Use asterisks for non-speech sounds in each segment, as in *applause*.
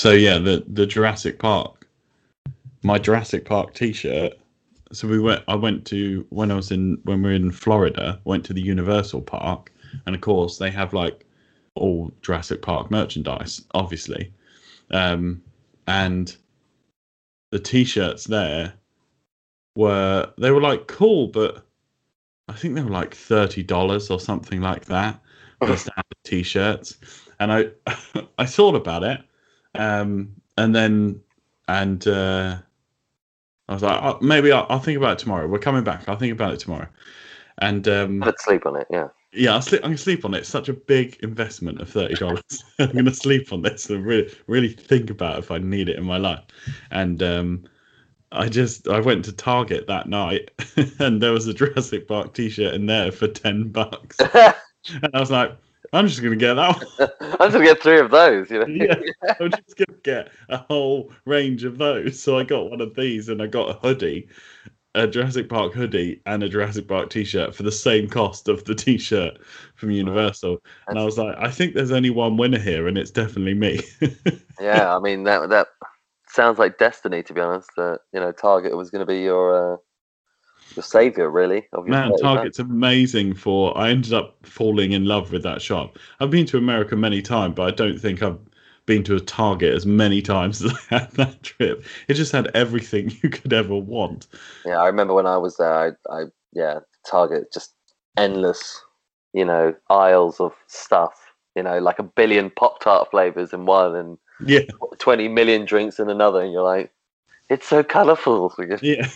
So yeah, the the Jurassic Park, my Jurassic Park T-shirt. So we went. I went to when I was in when we were in Florida. Went to the Universal Park, and of course they have like all Jurassic Park merchandise, obviously, um, and the T-shirts there were they were like cool, but I think they were like thirty dollars or something like that. The standard T-shirts, and I *laughs* I thought about it um, and then, and uh, I was like, oh, maybe I'll, I'll, think about it tomorrow. We're coming back. I'll think about it tomorrow. And um, let's sleep on it. Yeah. Yeah, I'll sleep. I'm gonna sleep on it. It's such a big investment of thirty dollars. *laughs* I'm gonna sleep on this and really, really think about if I need it in my life. And um, I just, I went to Target that night, *laughs* and there was a Jurassic Park T-shirt in there for ten bucks. *laughs* and I was like, I'm just gonna get that *laughs* one. I'm just gonna get three of those. You know? *laughs* yeah, *laughs* I'm just gonna get a whole range of those. So I got one of these, and I got a hoodie, a Jurassic Park hoodie, and a Jurassic Park T-shirt for the same cost of the T-shirt from Universal. And I was like, I think there's only one winner here, and it's definitely me. yeah, I mean that that sounds like destiny, to be honest. That you know, Target was going to be your. Uh the savior, really. Of your Man, Target's amazing for. I ended up falling in love with that shop. I've been to America many times, but I don't think I've been to a Target as many times *laughs* as I had that trip. It just had everything *laughs* you could ever want. Yeah, I remember when I was there. I, I yeah, Target just endless, you know, aisles of stuff. You know, like a billion Pop Tart flavors in one, and yeah, twenty million drinks in another, and you're like, it's so colourful. *laughs* yeah,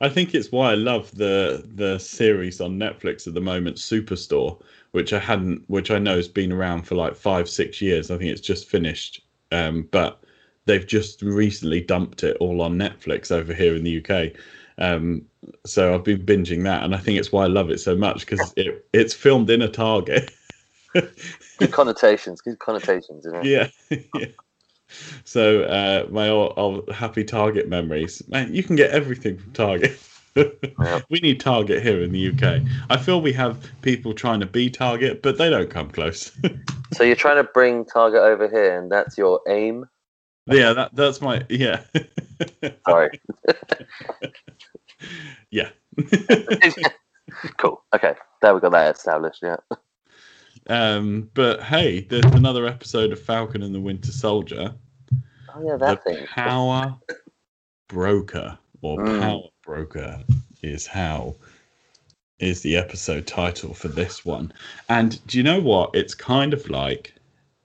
I think it's why I love the the series on Netflix at the moment, Superstore, which I hadn't, which I know has been around for like five, six years. I think it's just finished, um, but they've just recently dumped it all on Netflix over here in the UK. Um, so I've been binging that, and I think it's why I love it so much because it it's filmed in a Target. *laughs* good connotations, good connotations, isn't it? Yeah, *laughs* yeah. So uh, my old, old, happy Target memories. Man, you can get everything from Target. *laughs* we need Target here in the UK. I feel we have people trying to be Target, but they don't come close. *laughs* so you're trying to bring Target over here, and that's your aim. Yeah, that that's my yeah. *laughs* Sorry. yeah. cool. Okay, there we got that established. Yeah. Um, but hey, there's another episode of Falcon and the Winter Soldier. Oh yeah, that the thing. Power Broker or mm. Power Broker is how is the episode title for this one. And do you know what? It's kind of like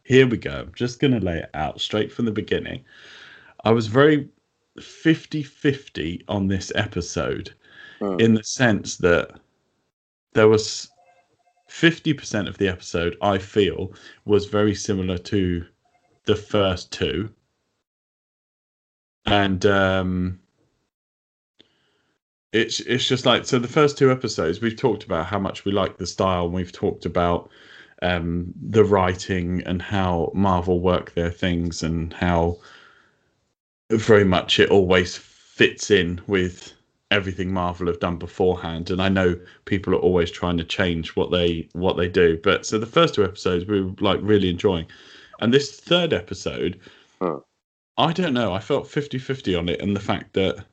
here we go. I'm just going to lay it out straight from the beginning. I was very 50 50 on this episode mm. in the sense that there was 50% of the episode, I feel, was very similar to the first two. And um, it's it's just like so the first two episodes we've talked about how much we like the style and we've talked about um, the writing and how Marvel work their things and how very much it always fits in with everything Marvel have done beforehand, and I know people are always trying to change what they what they do. But so the first two episodes we were like really enjoying, and this third episode, huh. I don't know. I felt 50-50 on it, and the fact that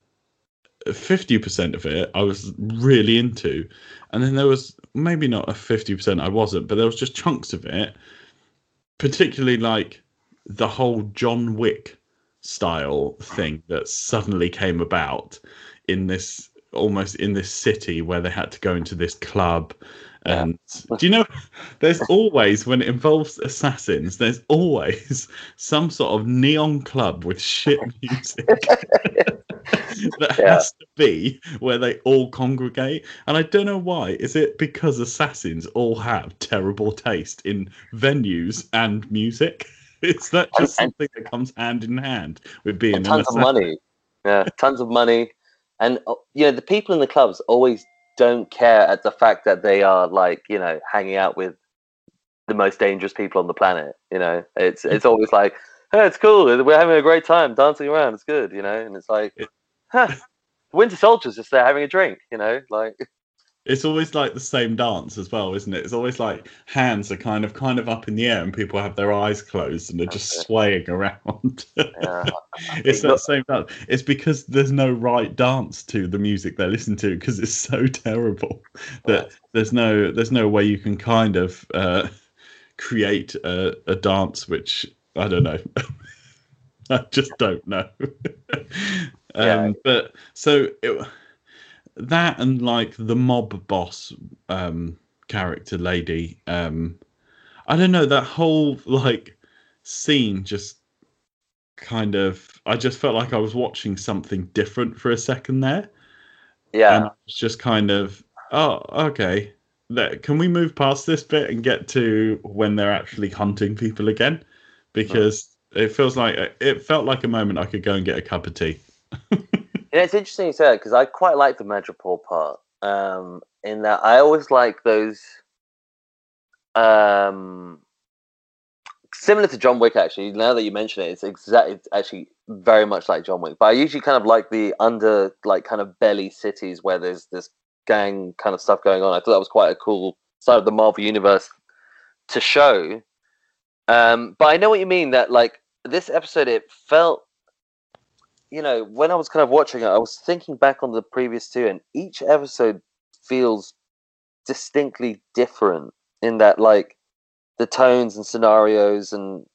fifty percent of it I was really into, and then there was maybe not a fifty percent I wasn't, but there was just chunks of it, particularly like the whole John Wick style thing that suddenly came about in this almost in this city where they had to go into this club and yeah. do you know there's *laughs* always when it involves assassins there's always some sort of neon club with shit *laughs* music *laughs* that yeah. has to be where they all congregate and i don't know why is it because assassins all have terrible taste in venues and music It's that just And- something that comes hand in hand with being tons of money. Yeah, tons of money, and uh, you know the people in the clubs always don't care at the fact that they are like you know hanging out with the most dangerous people on the planet. You know, it's it's always like, hey, it's cool. We're having a great time dancing around. It's good. You know, and it's like, huh, *laughs* Winter Soldier's just there having a drink. You know, like It's always like the same dance as well, isn't it? It's always like hands are kind of kind of up in the air and people have their eyes closed and they're just swaying around. yeah, *laughs* it's that same dance. It's because there's no right dance to the music they listen to because it's so *laughs* terrible that there's no there's no way you can kind of uh, create a, a dance which I don't know. *laughs* I just don't know. um, Yeah. But so it, that and like the mob boss um, character lady. Um, I don't know that whole like scene just kind of. I just felt like I was watching something different for a second there yeah. and it's just kind of oh okay Let- can we move past this bit and get to when they're actually hunting people again because it feels like it felt like a moment i could go and get a cup of tea *laughs* It's interesting you said because I quite like the Madripoor part. Um, in that I always like those. Um, similar to John Wick, actually. Now that you mention it, it's exactly it's actually very much like John Wick. But I usually kind of like the under, like kind of belly cities where there's this gang kind of stuff going on. I thought that was quite a cool side of the Marvel universe to show. Um, but I know what you mean. That like this episode, it felt you know, when I was kind of watching it, I was thinking back on the previous two, and each episode feels distinctly different in that, like, the tones and scenarios, and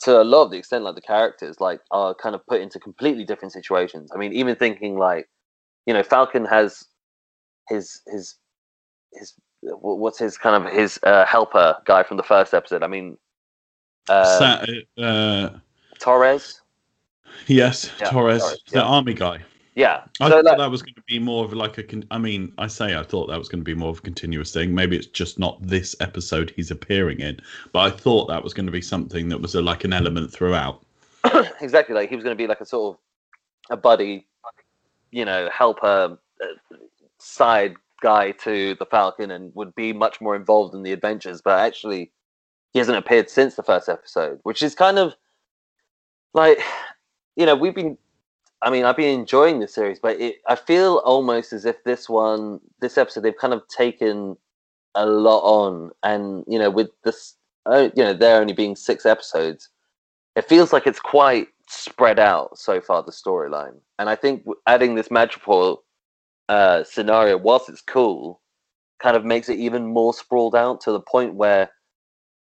to a lot of the extent, like the characters, like, are kind of put into completely different situations. I mean, even thinking like, you know, Falcon has his his his what's his kind of his uh, helper guy from the first episode. I mean, uh, Sa- uh, Torres. Yes Yeah, torres Torres, the yeah. army guy Yeah. I so thought like, that was going to be more of like a. Con- I mean, I say I thought that was going to be more of a continuous thing. Maybe it's just not this episode he's appearing in, but I thought that was going to be something that was a, like an element throughout. *coughs* exactly like he was going to be like a sort of a buddy you know helper uh, side guy to the falcon and would be much more involved in the adventures but actually he hasn't appeared since the first episode which is kind of like you know we've been i mean i've been enjoying the series but it, i feel almost as if this one this episode they've kind of taken a lot on. And you know with this uh, you know there only being six episodes it feels like it's quite spread out so far the storyline. And i think adding this Madripoor uh scenario whilst it's cool kind of makes it even more sprawled out to the point where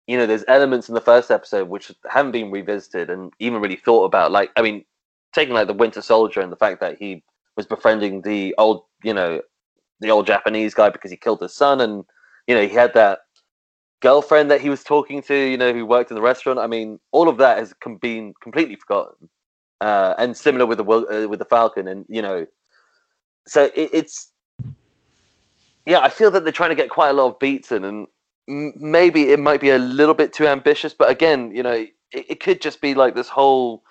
you know there's elements in the first episode which haven't been revisited and even really thought about like i mean taking like the winter soldier and the fact that he was befriending the old you know the old japanese guy because he killed his son and you know he had that girlfriend that he was talking to, you know, who worked in the restaurant. I mean, all of that has com- been completely forgotten. Uh, and similar with the uh, with the Falcon, and you know, so it, it's yeah, I feel that they're trying to get quite a lot of beats in, and maybe it might be a little bit too ambitious. But again, you know, it, it could just be like this whole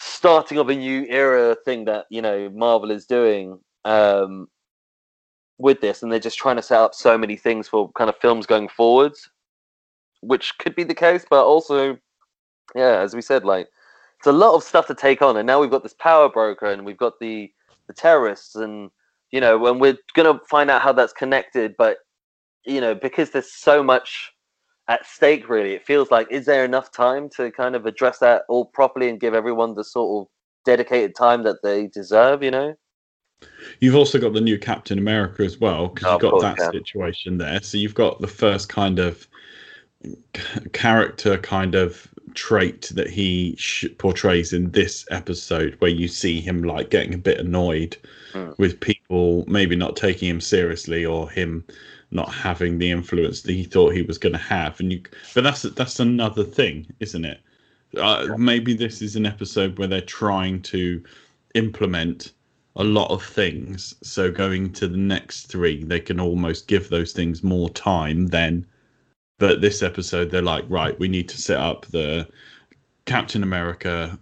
starting of a new era thing that you know Marvel is doing. Um, with this, and they're just trying to set up so many things for kind of films going forwards, which could be the case, but also, yeah, as we said, like it's a lot of stuff to take on, and now we've got this power broker, and we've got the the terrorists, and you know, and we're gonna find out how that's connected, but you know, because there's so much at stake, really, it feels like is there enough time to kind of address that all properly and give everyone the sort of dedicated time that they deserve, you know? You've also got the new Captain America as well because Oh, you've got that yeah. situation there. So you've got the first kind of character kind of trait that he sh- portrays in this episode, where you see him like getting a bit annoyed Mm. with people maybe not taking him seriously or him not having the influence that he thought he was going to have. And you, but that's that's another thing, isn't it? Uh, maybe this is an episode where they're trying to implement a lot of things. So going to the next three, they can almost give those things more time then. But this episode, they're like, right, we need to set up the Captain America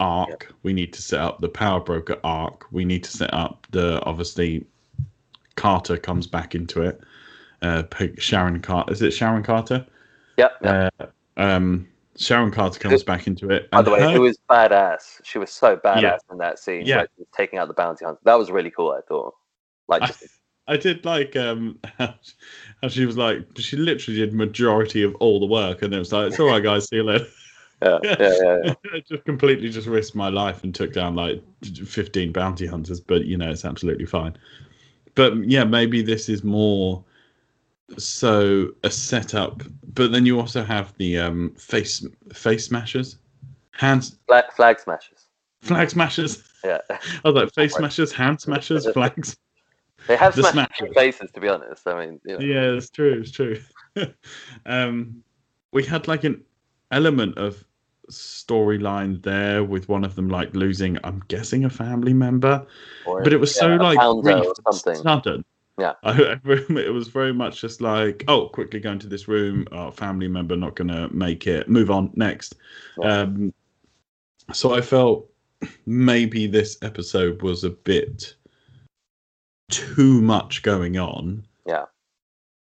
arc. We need to set up the Power Broker arc. We need to set up the obviously Carter comes back into it. Uh, Sharon Carter. Is it Sharon Carter? Yep. yep. Uh, um, Sharon Carter comes back into it. By the way, her... it was badass. She was so badass Yeah. in that scene. Yeah. she was taking out the bounty hunter. That was really cool. I thought. Like, I, just, I did like um *laughs* how how she was like she literally did majority of all the work and it was like it's all right guys see you later. *laughs* yeah, yeah, yeah, yeah. *laughs* Just completely just risked my life and took down like 15 bounty hunters but you know it's absolutely fine but yeah maybe this is more so a setup but then you also have the um face face smashers hands Flag, flag smashes. flag smashers Yeah, *laughs* i was like face smashers hand smashers *laughs* flags they have The smashed Smashers. faces. To be honest, I mean, you know. yeah it's true it's true *laughs* um we had like an element of storyline there with one of them like losing i'm guessing a family member or, but it was so yeah, a like brief something. sudden Yeah. *laughs* I, it was very much just like oh quickly go into this room oh, family member not gonna make it move on next Yeah. um so i felt maybe this episode was a bit too much going on Yeah.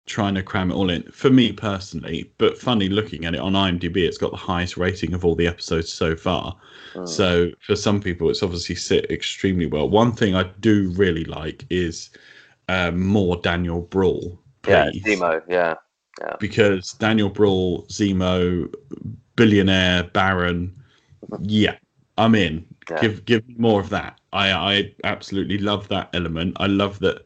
trying to cram it all in for me personally but funny looking at it on imdb it's got the highest rating of all the episodes so far Mm. so for some people it's obviously sit extremely well one thing i do really like is um, more Daniel Brühl Please. yeah, Zemo. Yeah, yeah. because Daniel Brühl zemo billionaire baron yeah i'm in Yeah. give give me more of that i i absolutely love that element i love that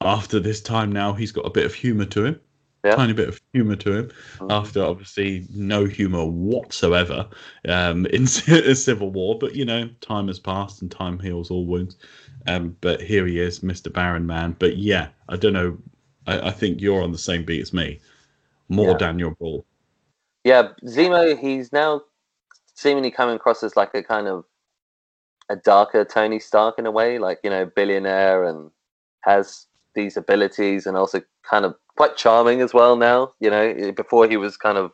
after this time now he's got a bit of humor to him Yeah. tiny bit of humor to him Mhm. after obviously no humor whatsoever um *laughs* in Ci- civil war but you know time has passed and time heals all wounds um but here he is mr baron man but yeah i don't know i, I think you're on the same beat as me more Yeah. Daniel Brühl yeah. Zemo. He's now seemingly coming across as like a kind of a darker Tony Stark in a way, like you know, billionaire and has these abilities, and also kind of quite charming as well. Now, you know, before he was kind of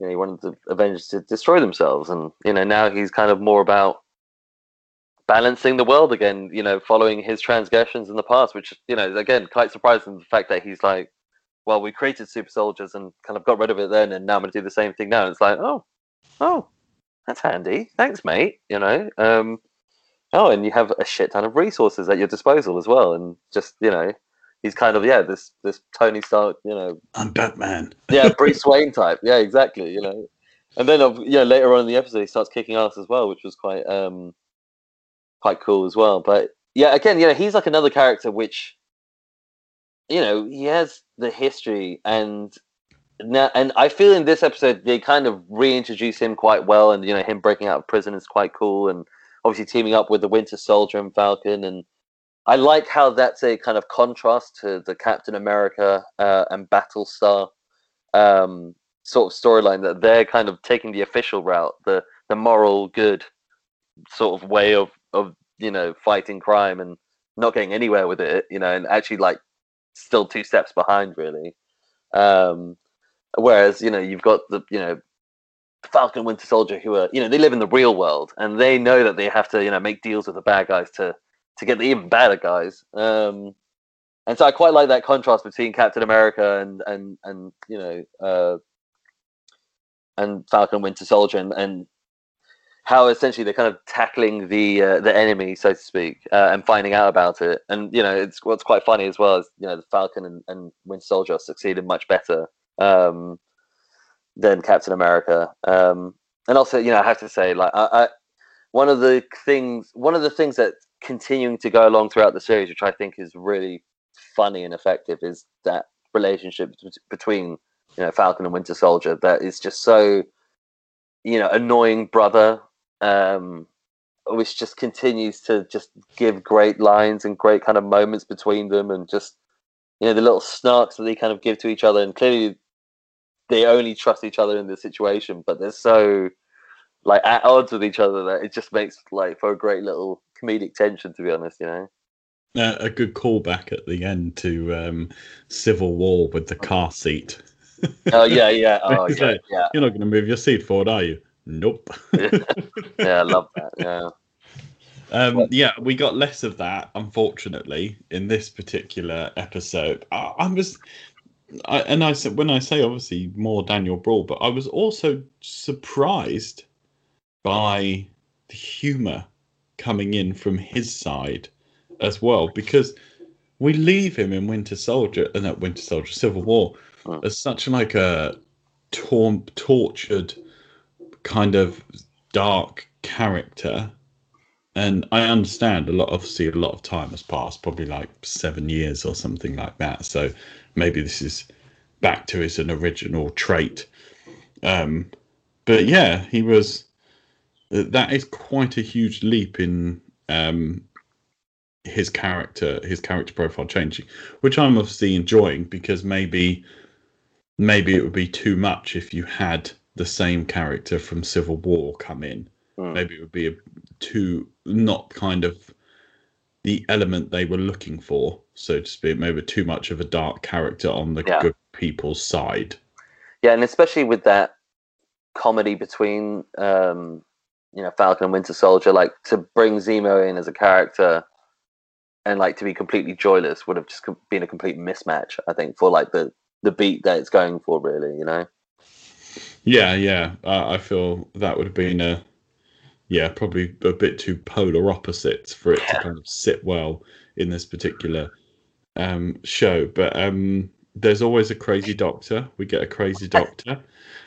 you know, he wanted the Avengers to destroy themselves, and you know, now he's kind of more about balancing the world again. You know, following his transgressions in the past, which you know, again, quite surprising the fact that he's like, well, we created super soldiers and kind of got rid of it then, and now I'm going to do the same thing now. And it's like, oh, oh, that's handy. Thanks, mate. You know, um, oh, and you have a shit ton of resources at your disposal as well, and just you know. He's kind of yeah, this this Tony Stark, you know, i'm batman *laughs* yeah, Bruce *laughs* Wayne type. Yeah, exactly. You know, and then yeah, later on in the episode, he starts kicking ass as well, which was quite um quite cool as well. But yeah, again, you know, he's like another character which you know he has the history and now and I feel in this episode they kind of reintroduce him quite well, and you know him breaking out of prison is quite cool, and obviously teaming up with the Winter Soldier and Falcon and. I like how that's a kind of contrast to the Captain America uh, and Battlestar um, sort of storyline that they're kind of taking the official route, the the moral good sort of way of of you know fighting crime and not getting anywhere with it, you know, and actually like still two steps behind really. Um, whereas you know you've got the you know Falcon Winter Soldier who are you know they live in the real world and they know that they have to you know make deals with the bad guys to to get the even better guys. Um, and so I quite like that contrast between Captain America and and and you know uh, and Falcon Winter Soldier and, and how essentially they're kind of tackling the uh, the enemy, so to speak, uh, and finding out about it. And you know, it's what's quite funny as well is you know the Falcon and, and Winter Soldier succeeded much better um, than Captain America. Um, and also, you know, I have to say, like, I, I one of the things one of the things that continuing to go along throughout the series, which I think is really funny and effective, is that relationship between you know Falcon and Winter Soldier that is just so you know annoying brother, um, which just continues to just give great lines and great kind of moments between them, and just you know the little snarks that they kind of give to each other, and clearly they only trust each other in this situation, but they're so like at odds with each other that it just makes like for a great little comedic tension to be honest you know Uh, a good callback at the end to um, Civil War with the car seat. oh yeah yeah oh *laughs* like, yeah You're not going to move your seat forward, are you? Nope. *laughs* yeah, I love that. Yeah. Um, yeah, we got less of that, unfortunately, in this particular episode. I, I was, I, and I said when I say obviously more Daniel Brühl, but I was also surprised by the humour coming in from his side as well, because we leave him in Winter Soldier, uh, not Winter Soldier, Civil War, Hmm. as such like a tor- tortured kind of dark character and I understand a lot. Obviously, a lot of time has passed, probably like seven years or something like that. So maybe this is back to his an original trait. Um, but yeah, he was. That is quite a huge leap in um, his character, his character profile changing, which I'm obviously enjoying because maybe, maybe it would be too much if you had the same character from Civil War come in Mm. maybe it would be a, too not kind of the element they were looking for, so to speak. Maybe too much of a dark character on the Yeah. good people's side. Yeah, and especially with that comedy between um, you know Falcon and Winter Soldier, like to bring Zemo in as a character and like to be completely joyless would have just been a complete mismatch. I think for like the the beat that it's going for, really. You know. Yeah, yeah. Uh, I feel that would have been a yeah, probably a bit too polar opposites for it to kind of sit well in this particular um, show. But um, there's always a crazy doctor. We get a crazy doctor.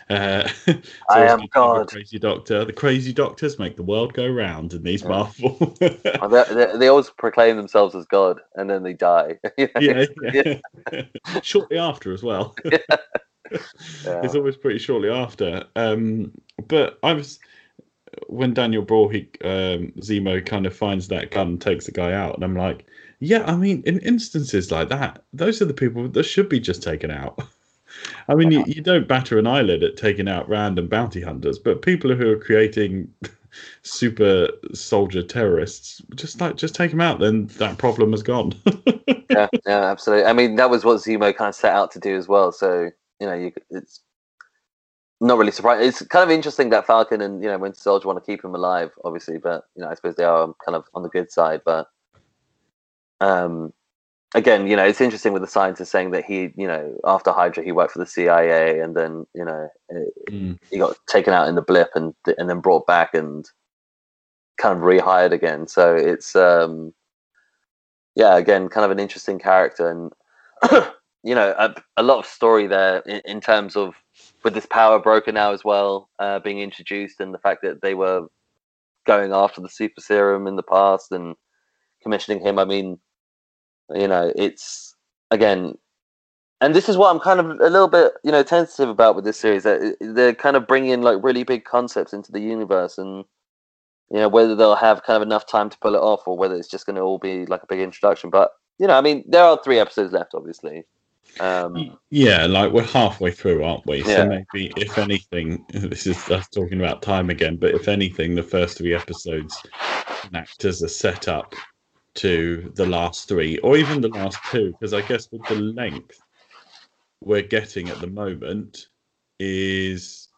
Uh, *laughs* I am good to have a God. Crazy doctor. The crazy doctors make the world go round in these Yeah. Marvel. *laughs* They, they, they always proclaim themselves as God and then they die. Know? *laughs* yeah, yeah. shortly after as well. Yeah. It's always pretty shortly after. Um, but I was when Daniel Brühl, he um, Zemo kind of finds that gun, and takes the guy out, and I'm like, yeah, I mean, in instances like that, those are the people that should be just taken out. *laughs* I mean, you, you don't batter an eyelid at taking out random bounty hunters, but people who are creating *laughs* super soldier terrorists, just like just take them out, then that problem is gone. *laughs* yeah, yeah, absolutely. I mean, that was what Zemo kind of set out to do as well. So you know, you, it's not really surprising. It's kind of interesting that Falcon and you know Winter Soldier want to keep him alive, obviously, but you know, I suppose they are kind of on the good side. But um, again, you know, it's interesting with the scientist saying that he, you know, after Hydra, he worked for the CIA, and then you know, Mm. he got taken out in the blip and and then brought back and kind of rehired again. So it's um yeah, again, kind of an interesting character and you know, a, a lot of story there in, in terms of with this power broker now as well uh, being introduced and the fact that they were going after the super serum in the past and commissioning him. I mean, you know, it's again and this is what I'm kind of a little bit, you know, tentative about with this series. That they're kind of bringing like really big concepts into the universe, and you know whether they'll have kind of enough time to pull it off, or whether it's just going to all be like a big introduction. But you know, I mean, there are three episodes left, obviously. Um, Yeah, like we're halfway through, aren't we? Yeah. So maybe, if anything, *laughs* this is us talking about time again, but if anything, the first three episodes can act as a setup to the last three, or even the last two, because I guess with the length we're getting at the moment is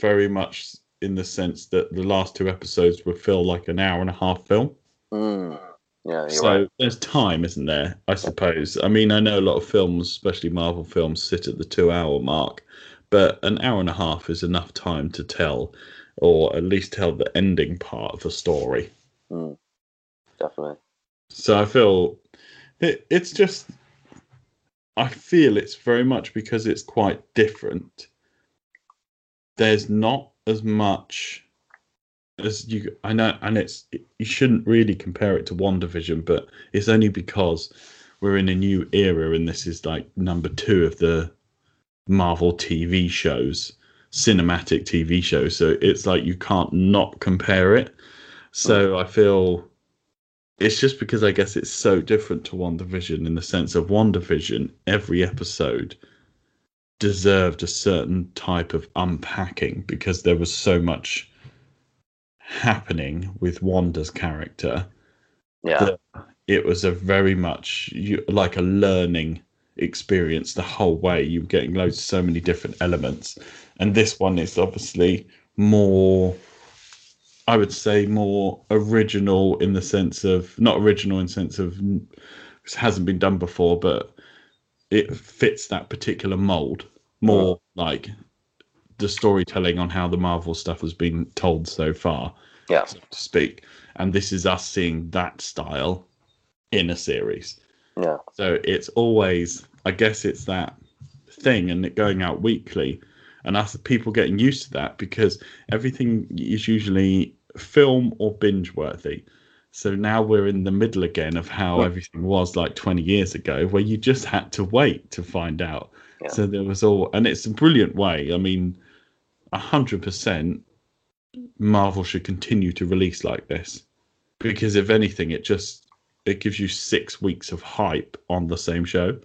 very much in the sense that the last two episodes would feel like an hour and a half film. mm, yeah, so right. there's time, isn't there? I suppose. I mean, I know a lot of films, especially Marvel films, sit at the two-hour mark, but an hour and a half is enough time to tell, or at least tell the ending part of a story. Mm, definitely. So I feel it, it's just. I feel it's very much because it's quite different. There's not as much as you. I know, and it's you shouldn't really compare it to WandaVision, but it's only because we're in a new era, and this is like number two of the Marvel TV shows, cinematic TV shows. So it's like you can't not compare it. So I feel it's just because I guess it's so different to WandaVision in the sense of WandaVision, every episode deserved a certain type of unpacking because there was so much happening with Wanda's character. Yeah, It was a very much you, like a learning experience the whole way. You were getting loads, of so many different elements, and this one is obviously more I would say more original in the sense of not original in the sense of hasn't been done before, but it fits that particular mold more like the storytelling on how the Marvel stuff has been told so far, Yeah. so to speak. And this is us seeing that style in a series. Yeah. So it's always, I guess, it's that thing, and it going out weekly, and us people getting used to that because everything is usually film or binge worthy. So now we're in the middle again of how Yeah. everything was like 20 years ago, where you just had to wait to find out. Yeah. So there was all, and it's a brilliant way. I mean, a hundred percent, Marvel should continue to release like this because if anything, it just it gives you six weeks of hype on the same show.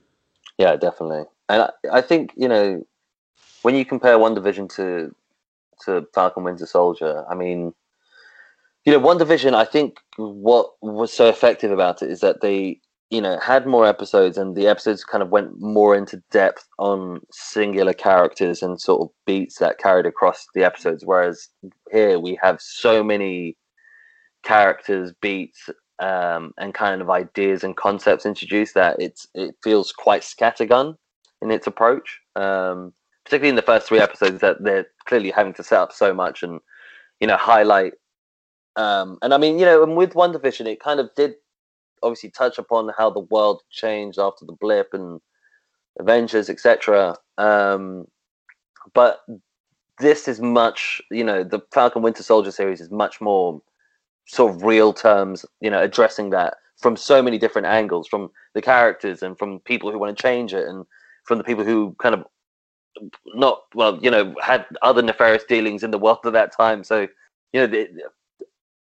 Yeah, definitely. And I, I think you know when you compare WandaVision to to Falcon Winter Soldier, I mean, you know, WandaVision. I think what was so effective about it is that they, you know, had more episodes, and the episodes kind of went more into depth on singular characters and sort of beats that carried across the episodes. Whereas here we have so many characters, beats, um, and kind of ideas and concepts introduced that it's it feels quite scattergun in its approach. Um, particularly in the first three episodes, that they're clearly having to set up so much and you know highlight. Um, and I mean, you know, and with WandaVision, it kind of did obviously touch upon how the world changed after the blip and Avengers, etc. Um, but this is much, you know, the Falcon Winter Soldier series is much more sort of real terms, you know, addressing that from so many different angles, from the characters and from people who want to change it, and from the people who kind of not well, you know, had other nefarious dealings in the world at that time. So, you know, the,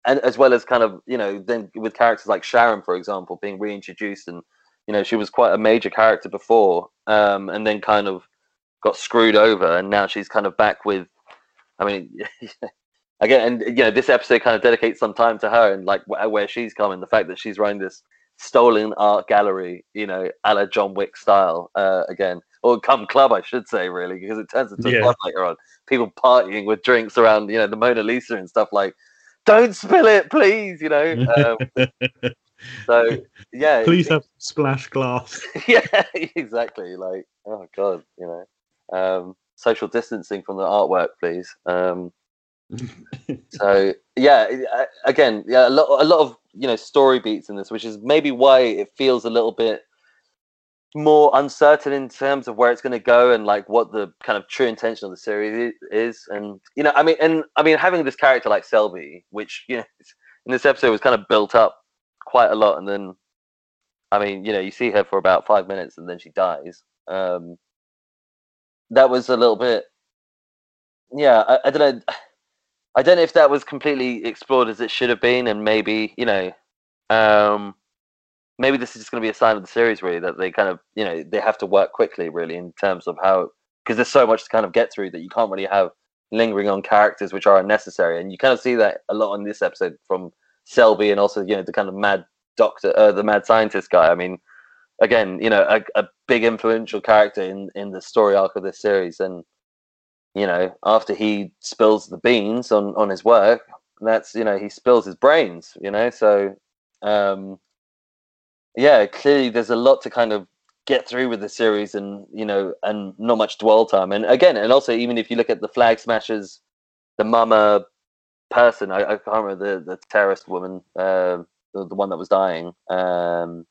and as well as kind of, you know, then with characters like Sharon, for example, being reintroduced, and you know, she was quite a major character before, um, and then kind of got screwed over, and now she's kind of back with. I mean, *laughs* again, and you know, this episode kind of dedicates some time to her and like wh- where she's coming. The fact that she's running this stolen art gallery, you know, a la John Wick style, uh, again, or come club, I should say, really, because it turns into Yeah. a club later on. People partying with drinks around, you know, the Mona Lisa and stuff like. Don't spill it, please. You know. Um, *laughs* so yeah, Please have splash glass. *laughs* yeah, exactly. Like, oh god, you know, um, social distancing from the artwork, please. Um, *laughs* so yeah, again, yeah, a lot, a lot of you know story beats in this, which is maybe why it feels a little bit more uncertain in terms of where it's going to go and like what the kind of true intention of the series is. And you know, I mean, and I mean, having this character like Selby, which you know, in this episode was kind of built up quite a lot, and then I mean, you know, you see her for about five minutes and then she dies. Um, that was a little bit, yeah. I, I don't know. I don't know if that was completely explored as it should have been, and maybe you know, um, maybe this is just going to be a sign of the series, really, that they kind of, you know, they have to work quickly, really, in terms of how, because there's so much to kind of get through that you can't really have lingering on characters which are unnecessary, and you kind of see that a lot on this episode from Selby and also you know the kind of mad doctor, uh, the mad scientist guy. I mean, again, you know, a, a big influential character in in the story arc of this series, and you know, after he spills the beans on on his work, that's you know he spills his brains. You know, so um, yeah, clearly there's a lot to kind of get through with the series, and you know, and not much dwell time. And again, and also even if you look at the flag smashers, the mama person, I, I can't remember the the terrorist woman, uh, the, the one that was dying. Um,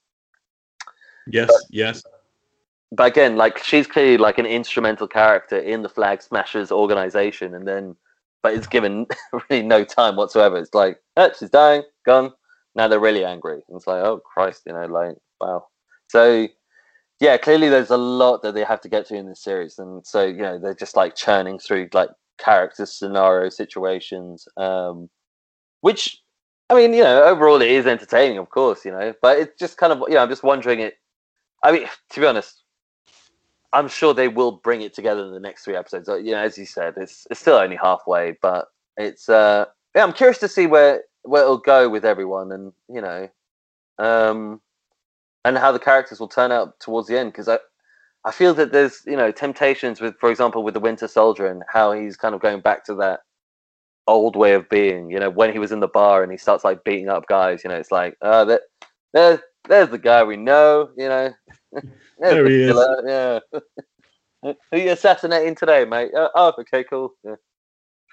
Yes, yes. but again, like she's clearly like an instrumental character in the Flag Smashers organization, and then, but it's given *laughs* really no time whatsoever. It's like, oh, she's dying, gone. Now they're really angry. And it's like, oh Christ, you know, like wow. So, yeah, clearly there's a lot that they have to get to in this series, and so you know they're just like churning through like characters, scenario, situations, um, which. I mean, you know, overall it is entertaining, of course, you know, but it's just kind of, you know, I'm just wondering it. I mean, to be honest, I'm sure they will bring it together in the next three episodes. You know, as you said, it's it's still only halfway, but it's uh yeah, I'm curious to see where where it'll go with everyone, and you know, um, and how the characters will turn out towards the end. Because I I feel that there's you know temptations with, for example, with the Winter Soldier and how he's kind of going back to that old way of being. You know, when he was in the bar and he starts like beating up guys. You know, it's like, uh, that there's there's the guy we know. You know, *laughs* There the he is. killer, Yeah. *laughs* Who are you assassinating today, mate? Uh, oh, okay, cool. Yeah.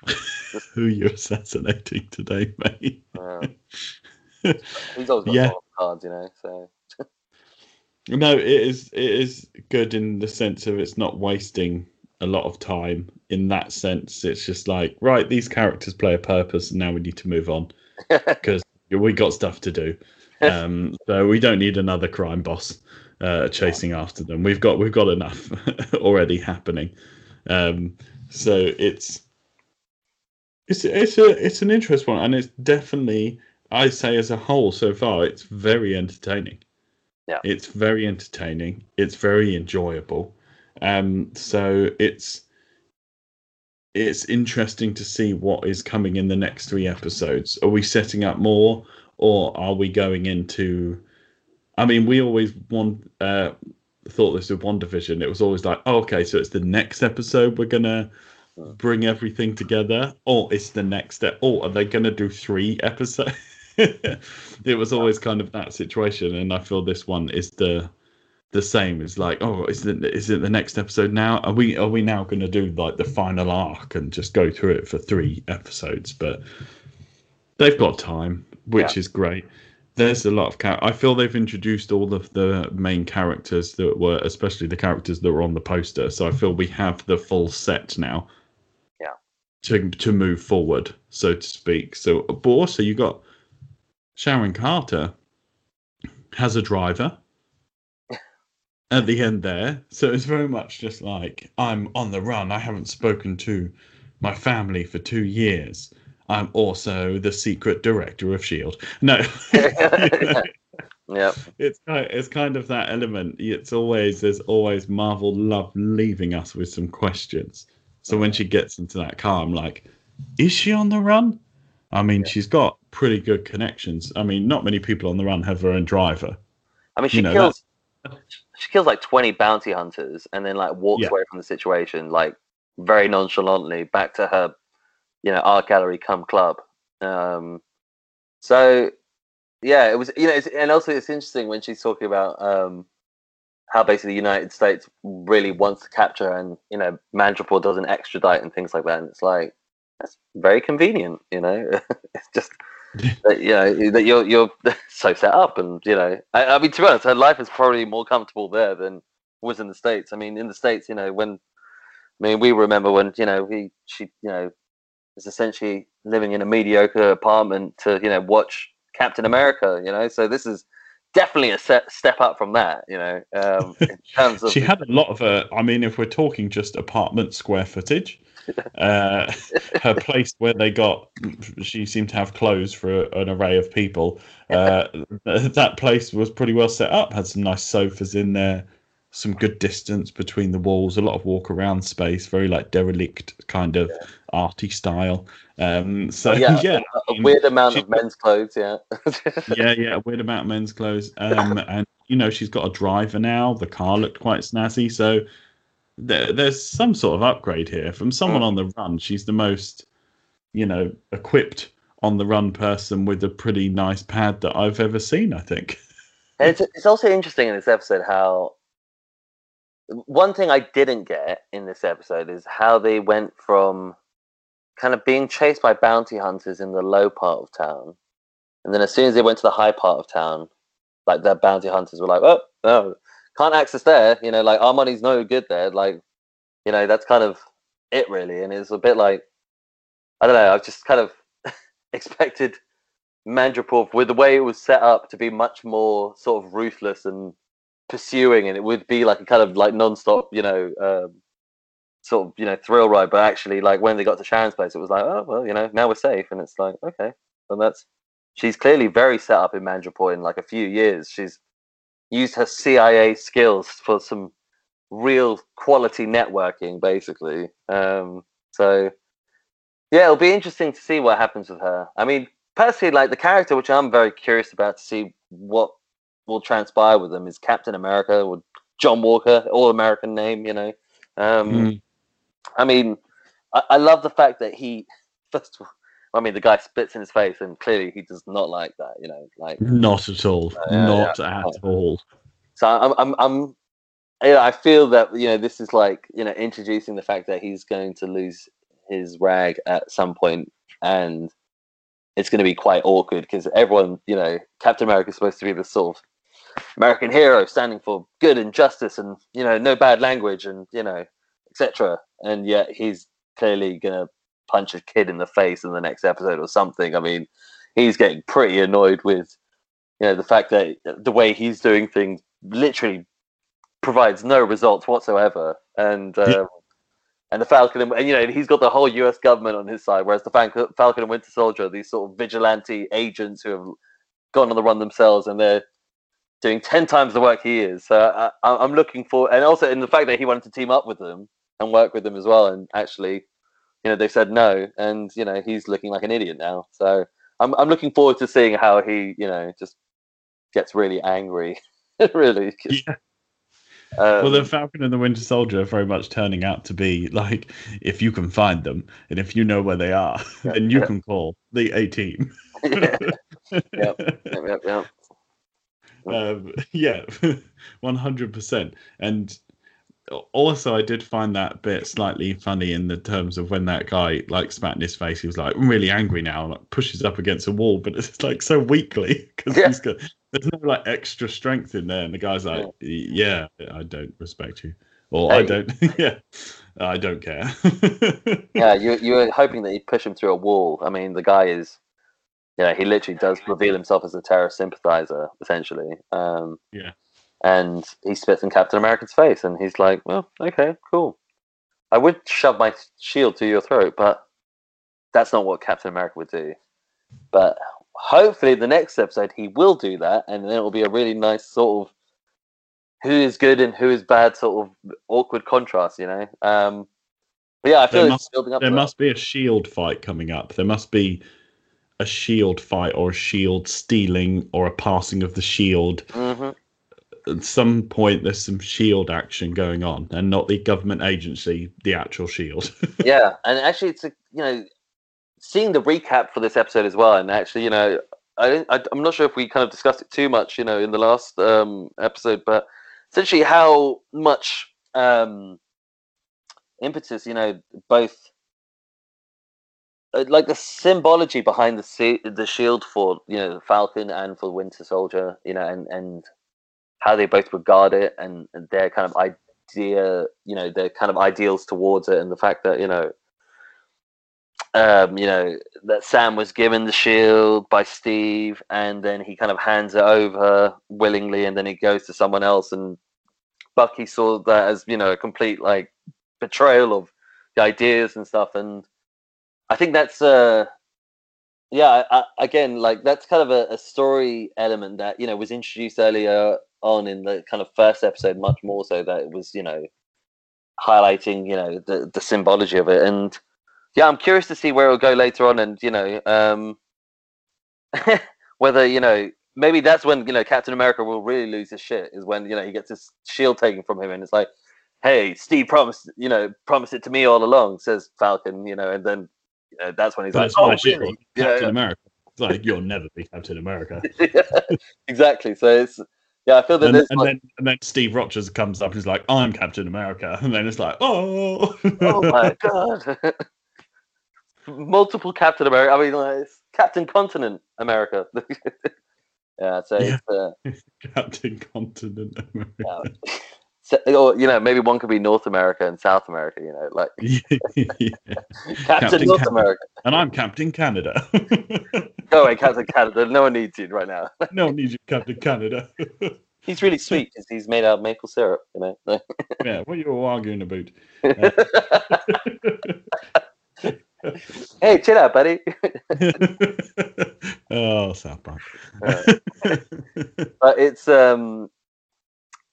*laughs* Who you're assassinating today, mate? Uh, *laughs* he's always got Yeah. cards, you know. So *laughs* No, it is it is good in the sense of it's not wasting a lot of time. In that sense, it's just like right, these characters play a purpose, and now we need to move on because we got stuff to do. Um, so we don't need another crime boss uh, chasing after them. We've got we've got enough already happening. Um, so it's it's it's a it's an interesting one, and it's definitely I say as a whole so far it's very entertaining. Yeah. it's very entertaining. It's very enjoyable. Um, so it's it's interesting to see what is coming in the next three episodes. Are we setting up more, or are we going into? I mean, we always want uh, thought this with WandaVision. It was always like, oh, okay, so it's the next episode we're gonna bring everything together, or it's the next step, or are they gonna do three episodes? *laughs* it was always kind of that situation, and I feel this one is the the same. It's like, oh, is it is it the next episode now? Are we are we now going to do like the final arc and just go through it for three episodes? But they've got time, which is great. There's a lot of char- I feel they've introduced all of the main characters that were, especially the characters that were on the poster. So I feel we have the full set now. To to move forward, so to speak. So, but also you got Sharon Carter has a driver *laughs* at the end there. So it's very much just like I'm on the run. I haven't spoken to my family for two years. I'm also the secret director of Shield. No, *laughs* yeah, *laughs* it's it's kind of that element. It's always there's always Marvel love leaving us with some questions. So when she gets into that car, I'm like, is she on the run? I mean, she's got pretty good connections. I mean, not many people on the run have their own driver. I mean, she You know, kills she kills like twenty bounty hunters and then like walks Yeah. away from the situation like very nonchalantly back to her, you know, art gallery come club. Um, so yeah, it was you know, it's, and also it's interesting when she's talking about um, how basically the United States really wants to capture and you know Madripoor doesn't extradite and things like that, and it's like that's very convenient, you know. *laughs* it's just that you know that you're you're *laughs* so set up, and you know, I, I mean, to be honest, her life is probably more comfortable there than was in the states. I mean, in the states, you know, when I mean, we remember when you know he she you know is essentially living in a mediocre apartment to you know watch Captain America, you know. So this is definitely a set, step up from that, you know, um, in *laughs* terms of she had a lot of uh, i mean if we're talking just apartment square footage *laughs* uh, her place where they got she seemed to have clothes for an array of people uh, *laughs* that place was pretty well set up had some nice sofas in there some good distance between the walls a lot of walk around space very like derelict kind of arty style um so yeah, *laughs* yeah, a mean, weird amount she- of men's clothes, yeah. *laughs* yeah, yeah, a weird amount of men's clothes. Um, *laughs* and you know, she's got a driver now. The car looked quite snazzy, so there, there's some sort of upgrade here from someone on the run. She's the most, you know, equipped on the run person with a pretty nice pad that I've ever seen. I think. And it's, it's also interesting in this episode how one thing I didn't get in this episode is how they went from kind of being chased by bounty hunters in the low part of town, and then as soon as they went to the high part of town, like the bounty hunters were like, "Oh, no, can't access there." You know, like our money's no good there. Like, you know, that's kind of it really, and it's a bit like I don't know. I've just kind of *laughs* expected Madripoor with the way it was set up to be much more sort of ruthless and pursuing, and it would be like a kind of like non-stop, you know, um, sort of you know thrill ride. But actually, like when they got to Sharon's place, it was like, oh well, you know, now we're safe, and it's like okay, and that's she's clearly very set up in Madripoor in like a few years. She's used her CIA skills for some real quality networking, basically. Um, so yeah, it'll be interesting to see what happens with her. I mean, personally, like the character, which I'm very curious about to see what will transpire with them, is Captain America or John Walker, all American name, you know. Um, Mm. I mean, I, I love the fact that he *laughs* first of all I mean, the guy spits in his face, and clearly he does not like that. You know, like Not at all. Uh, yeah, Not yeah. at uh, all. so. I'm, I'm, I'm. yeah, I feel that you know this is like you know introducing the fact that he's going to lose his rag at some point, and it's going to be quite awkward because everyone, you know, Captain America is supposed to be this sort of American hero standing for good and justice, and you know, no bad language, and you know, etc. And yet he's clearly going to punch a kid in the face in the next episode or something. I mean, he's getting pretty annoyed with, you know, the fact that the way he's doing things literally provides no results whatsoever. And Yeah. um, and the Falcon, and, and, you know, he's got the whole U.S. government on his side, whereas the Falcon, and Winter Soldier, these sort of vigilante agents who have gone on the run themselves, and they're doing ten times the work he is. So I, I, I'm looking for, and also in the fact that he wanted to team up with them and work with them as well, and actually, you know, they said no, and you know, he's looking like an idiot now. So I'm I'm looking forward to seeing how he, you know, just gets really angry, *laughs* really. Yeah. um, well, the Falcon and the Winter Soldier are very much turning out to be like if you can find them and if you know where they are, Yeah, *laughs* then you yeah. can call the A team. *laughs* yeah, yep, yep, yep. um, yeah, one hundred percent. And also, I did find that bit slightly funny in the terms of when that guy like spat in his face. He was like really angry now, and like, pushes up against a wall, but it's like so weakly *laughs* because Yeah. he's got there's no like extra strength in there, and the guy's like, yeah, I don't respect you, or I don't, *laughs* yeah, I don't care. *laughs* yeah, you you were hoping that he'd push him through a wall. I mean, the guy is, you know, he literally does reveal himself as a terrorist sympathizer, essentially. Um, Yeah. And he spits in Captain America's face, and he's like, "Well, okay, cool. I would shove my shield to your throat, but that's not what Captain America would do. But hopefully, the next episode he will do that, and then it will be a really nice sort of who is good and who is bad, sort of awkward contrast, you know. Um, but yeah, I feel There up. there to that. must be a shield fight coming up. There must be a shield fight or a shield stealing or a passing of the shield. Mhm. At some point, there's some shield action going on, and not the government agency, the actual shield. *laughs* yeah, and actually, it's a you know, seeing the recap for this episode as well, and actually, you know, I, I I'm not sure if we kind of discussed it too much, you know, in the last um, episode, but essentially how much um, impetus, you know, both. uh, Like the symbology behind the the shield for you know Falcon and for Winter Soldier, you know, and and how they both regard it and, and their kind of idea, you know, their kind of ideals towards it, and the fact that you know, um, you know, that Sam was given the shield by Steve, and then he kind of hands it over willingly, and then he goes to someone else, and Bucky saw that as you know a complete like betrayal of the ideas and stuff, and I think that's uh yeah I, again like that's kind of a, a story element that you know was introduced earlier on in the kind of first episode much more so that it was you know highlighting you know the the symbology of it. And yeah i'm curious to see where it'll go later on and you know um *laughs* whether you know maybe that's when you know captain america will really lose his shit is when you know he gets his shield taken from him and it's like hey steve promised you know promised it to me all along says falcon you know and then you know, that's when he's That's like oh really? Yeah, Captain yeah. America. It's like you'll never be Captain America. *laughs* exactly. So it's yeah, I feel that And, there's and like, then and then Steve Rogers comes up and he's like, "I'm Captain America," and then it's like, "Oh, oh my *laughs* god, *laughs* multiple Captain America. I mean, like, it's Captain Continent America. yeah. So Yeah. it's, uh, Captain Continent America." yeah. Or you know, maybe one could be North America and South America. You know, like *laughs* Captain, Captain North Canada. America. and I'm Captain Canada. *laughs* Go away, Captain Canada. No one needs you right now. *laughs* no one needs you, Captain Canada. He's really sweet because he's made out of maple syrup. You know. yeah, what are you all arguing about? hey, chill out, buddy. oh, South Park. but it's um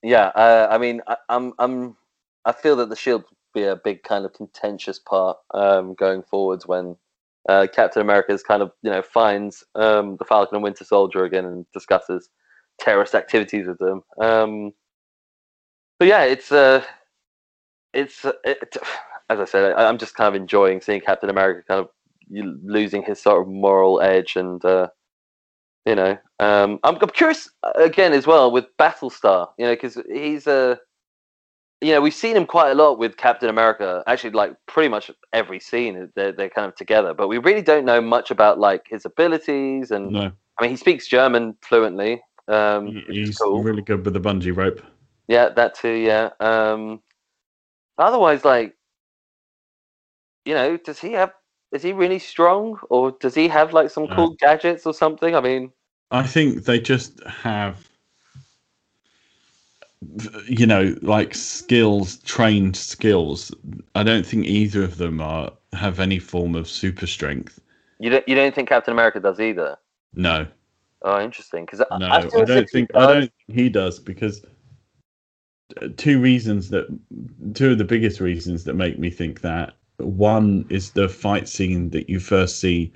yeah uh, i mean I, i'm i'm i feel that the shield be a big kind of contentious part um going forwards when uh captain america's kind of you know finds um the falcon and winter soldier again and discusses terrorist activities with them. Um but yeah it's uh it's uh, it, as i said I, i'm just kind of enjoying seeing captain america kind of losing his sort of moral edge and uh, you know um, I'm, I'm curious uh, again as well with Battlestar you know because he's a you know we've seen him quite a lot with Captain America actually like pretty much every scene they're, they're kind of together but we really don't know much about like his abilities and No, I mean he speaks German fluently um, he- which is he's cool. really good with the bungee rope. Yeah, that too. Yeah. Um, otherwise, like, you know, does he have? Is he really strong, or does he have like some Uh, cool gadgets or something? I mean, I think they just have, you know, like skills, trained skills. I don't think either of them are have any form of super strength. you don't you don't think Captain America does either? No, Oh, interesting. Because no, I, I, don't think I don't think he does because uh, two reasons that two of the biggest reasons that make me think that one is the fight scene that you first see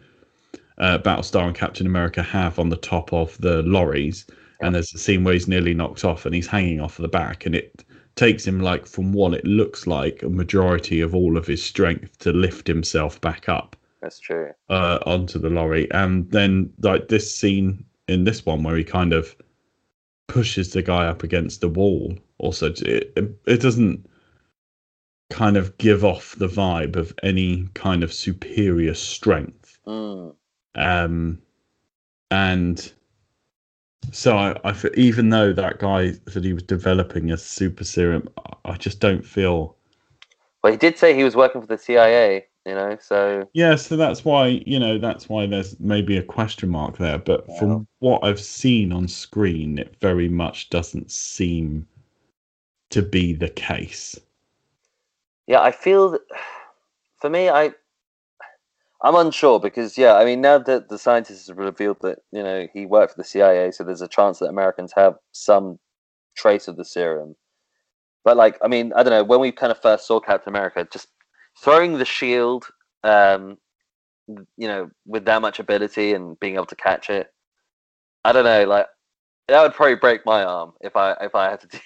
uh, Battlestar and Captain America have on the top of the lorries, and there's a scene where he's nearly knocked off and he's hanging off the back, and it takes him like from what it looks like a majority of all of his strength to lift himself back up That's true. uh, onto the lorry, and then like this scene in this one where he kind of pushes the guy up against the wall. Also, it it doesn't kind of give off the vibe of any kind of superior strength. Mm. Um, and so I, I even though that guy said he was developing a super serum, I- I just don't feel. Well, he did say he was working for the CIA. You know, so Yeah, so that's why you know that's why there's maybe a question mark there. But Yeah. from what I've seen on screen, it very much doesn't seem to be the case. Yeah, I feel that *sighs* for me, I I'm unsure because yeah, I mean now that the scientists have revealed that you know he worked for the CIA, so there's a chance that Americans have some trace of the serum. But like, I mean, I don't know when we kind of first saw Captain America, just throwing the shield, um, you know, with that much ability and being able to catch it. I don't know, like that would probably break my arm if I if I had to *laughs* do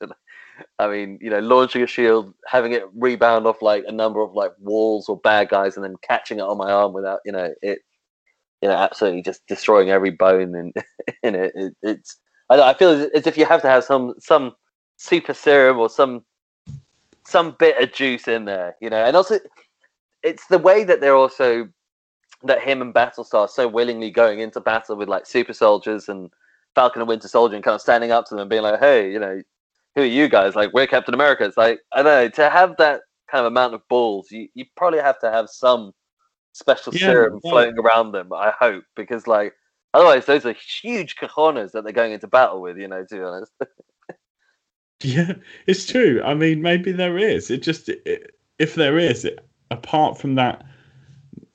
that. I mean, you know, launching a shield, having it rebound off like a number of like walls or bad guys, and then catching it on my arm without, you know, it, you know, absolutely just destroying every bone in *laughs* in it. it it's I, I feel as, as if you have to have some some super serum or some some bit of juice in there, you know, and also it's the way that they're also that him and Battlestar so willingly going into battle with like super soldiers and Falcon and Winter Soldier and kind of standing up to them and being like, hey, you know, who are you guys? Like, we're Captain America. It's like, I don't know, to have that kind of amount of balls, you, you probably have to have some special Yeah, serum well- floating around them, I hope, because, like, otherwise, those are huge cojones that they're going into battle with, you know, to be honest. *laughs* Yeah, it's true. I mean, maybe there is. It just it, if there is, it, apart from that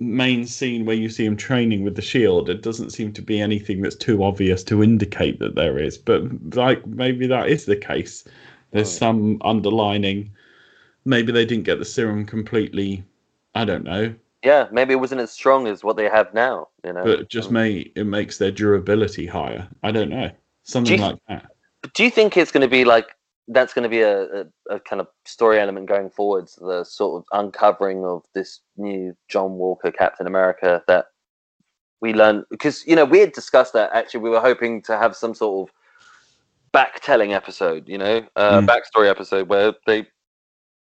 main scene where you see him training with the shield, it doesn't seem to be anything that's too obvious to indicate that there is. But like maybe that is the case. There's Hmm. some underlining. Maybe they didn't get the serum completely. I don't know, yeah, maybe it wasn't as strong as what they have now, you know. but it just Um, may it makes their durability higher. I don't know, something you- like that. do you think it's going to be like that's going to be a, a, a kind of story element going forwards the sort of uncovering of this new john walker captain america that we learn because you know we had discussed that actually we were hoping to have some sort of back-telling episode you know uh, Mm. backstory episode where they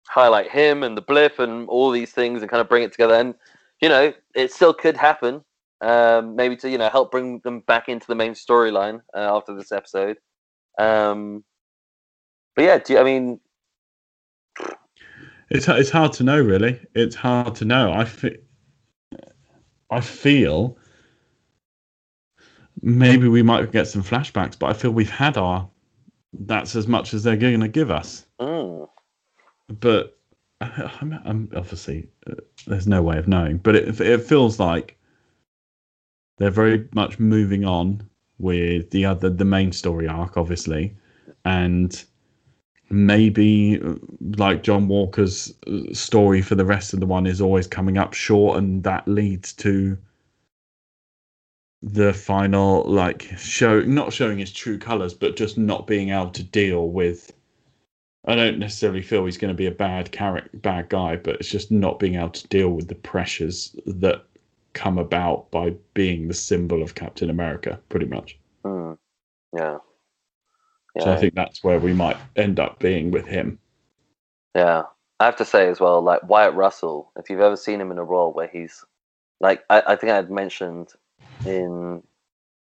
highlight him and the blip and all these things and kind of bring it together and you know it still could happen um, maybe to you know help bring them back into the main storyline uh, after this episode um, but yeah, do you, I mean, It's it's hard to know, really. It's hard to know. I fe- I feel maybe we might get some flashbacks, but I feel we've had our. That's as much as they're going to give us. mm, But I'm, I'm obviously uh, there's no way of knowing. But it it feels like they're very much moving on with the other the main story arc, obviously, and maybe uh, like John Walker's uh, story for the rest of the one is always coming up short, and that leads to the final like show not showing his true colors, but just not being able to deal with I don't necessarily feel he's going to be a bad character, bad guy, but it's just not being able to deal with the pressures that come about by being the symbol of Captain America, pretty much. Hmm. Yeah. So I think that's where we might end up being with him. Yeah, I have to say as well, like Wyatt Russell, if you've ever seen him in a role where he's like, I, I think I had mentioned in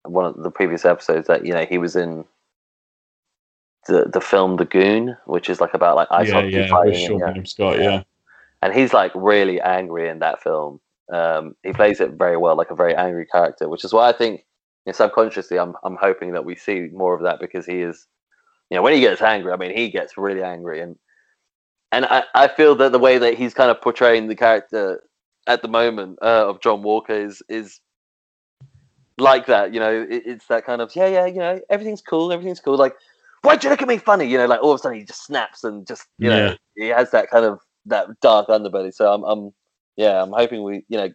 one of the previous episodes that you know he was in the the film The Goon, which is like about like ice yeah, hockey yeah, fighting, with and, yeah. Scott. Yeah. Yeah. and he's like really angry in that film. Um, he plays it very well, like a very angry character, which is why I think you know, subconsciously I'm I'm hoping that we see more of that because he is, you know, when he gets angry, I mean, he gets really angry, and and I, I feel that the way that he's kind of portraying the character at the moment uh, of John Walker is is like that. You know, it, it's that kind of yeah, yeah, you know, everything's cool, everything's cool. Like, why'd you look at me funny? You know, like all of a sudden he just snaps and just you know Yeah. he has that kind of that dark underbelly. So I'm, I'm yeah, I'm hoping we you know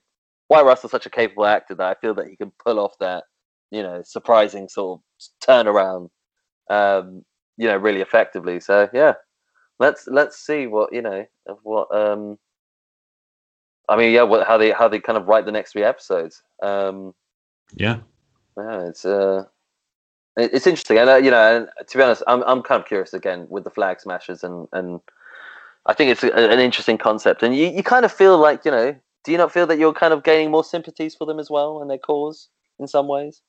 Wyatt Russell's such a capable actor that I feel that he can pull off that you know surprising sort of turnaround, um, you know, really effectively. So yeah, let's let's see what you know of what um. I mean, yeah, what, how they how they kind of write the next three episodes. Um, Yeah. yeah, it's uh, it- it's interesting, and uh, you know, and to be honest, I'm I'm kind of curious again with the flag smashers, and and I think it's a, an interesting concept, and you you kind of feel like you know, do you not feel that you're kind of gaining more sympathies for them as well and their cause in some ways?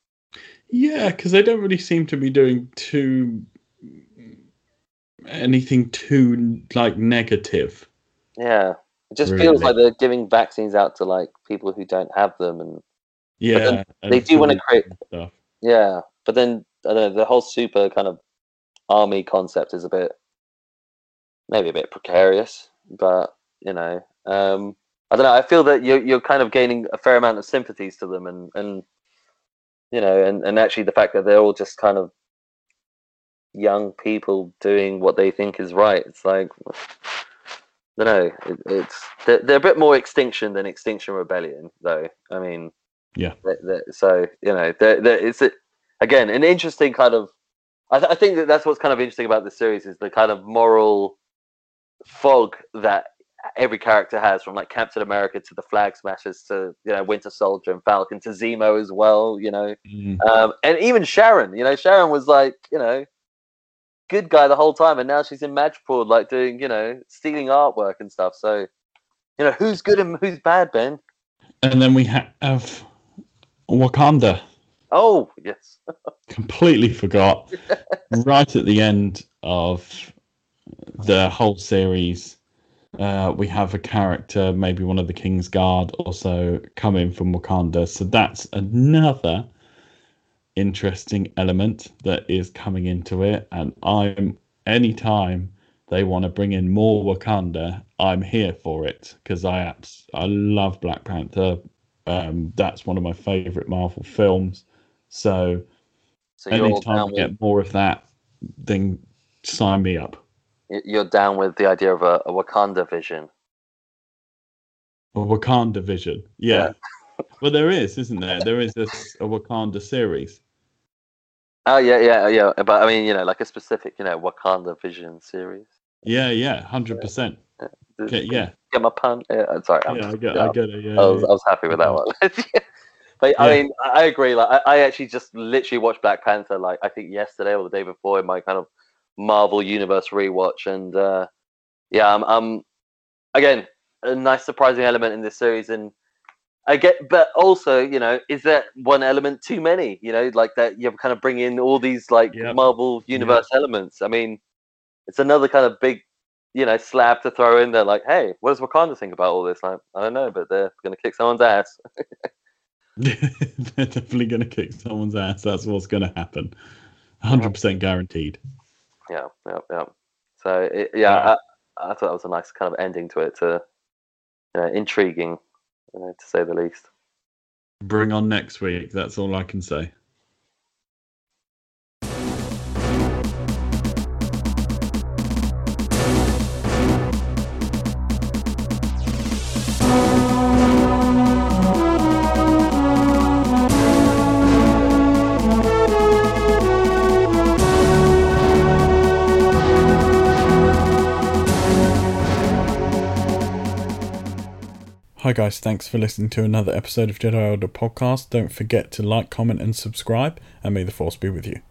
Yeah, because they don't really seem to be doing too anything too like negative. Yeah, it just feels like they're giving vaccines out to like people who don't have them, and Yeah, and they do wanna create- stuff. yeah, but then I don't know, the whole super kind of army concept is a bit maybe a bit precarious, but you know, um, I don't know. I feel that you're you're kind of gaining a fair amount of sympathies to them, and and you know, and and actually the fact that they're all just kind of young people doing what they think is right. It's like I don't know. It, it's they're, they're a bit more extinction than Extinction Rebellion, though. I mean, Yeah. they- they- so you know, they're, they're, it's a, again an interesting kind of. I, th- I think that that's what's kind of interesting about this series is the kind of moral fog that every character has, from like Captain America to the Flag Smashers to you know Winter Soldier and Falcon to Zemo as well. You know, Mm. um, and even Sharon. You know, Sharon was like you know good guy the whole time, and now she's in Madripoor, like doing you know stealing artwork and stuff. So you know who's good and who's bad, Ben? And then we ha- have Wakanda. Oh yes, *laughs* Completely forgot. right at the end of the whole series, uh, we have a character, maybe one of the King's Guard, also coming from Wakanda. So that's another interesting element that is coming into it. And I'm anytime they want to bring in more Wakanda, I'm here for it because I abs- I love Black Panther. Um, that's one of my favorite Marvel films. So so anytime we with get more of that, then sign me up. you're down with the idea of a, a Wakanda vision. A Wakanda vision, yeah. well, there is, isn't there? There is this a Wakanda series. Oh yeah, yeah, yeah. But I mean, you know, like a specific, you know, Wakanda vision series. Yeah, yeah, hundred percent. Okay, yeah, Get my pun? Yeah, I'm sorry. I'm yeah, I get, yeah, I get it. Yeah, I was, yeah. I was happy with that one. *laughs* but I mean, I I agree. Like, I, I actually just literally watched Black Panther, like I think yesterday or the day before, in my kind of Marvel Universe rewatch, and uh, yeah, I'm, I'm again a nice surprising element in this series, and I get, but also, you know, is that one element too many? You know, like that you kind of bring in all these like Yep. Marvel Universe elements. I mean, it's another kind of big, you know, slab to throw in there. Like, hey, what does Wakanda think about all this? Like, I don't know, but they're gonna kick someone's ass. *laughs* They're definitely going to kick someone's ass. That's what's going to happen. Hundred percent guaranteed. Yeah, yeah, yeah. So it, yeah, Yeah. I, I thought that was a nice kind of ending to it. To you know, intriguing, you know, to say the least. Bring on next week. That's all I can say. Hi, guys, thanks for listening to another episode of Jedi Order Podcast. Don't forget to like, comment, and subscribe, and may the Force be with you.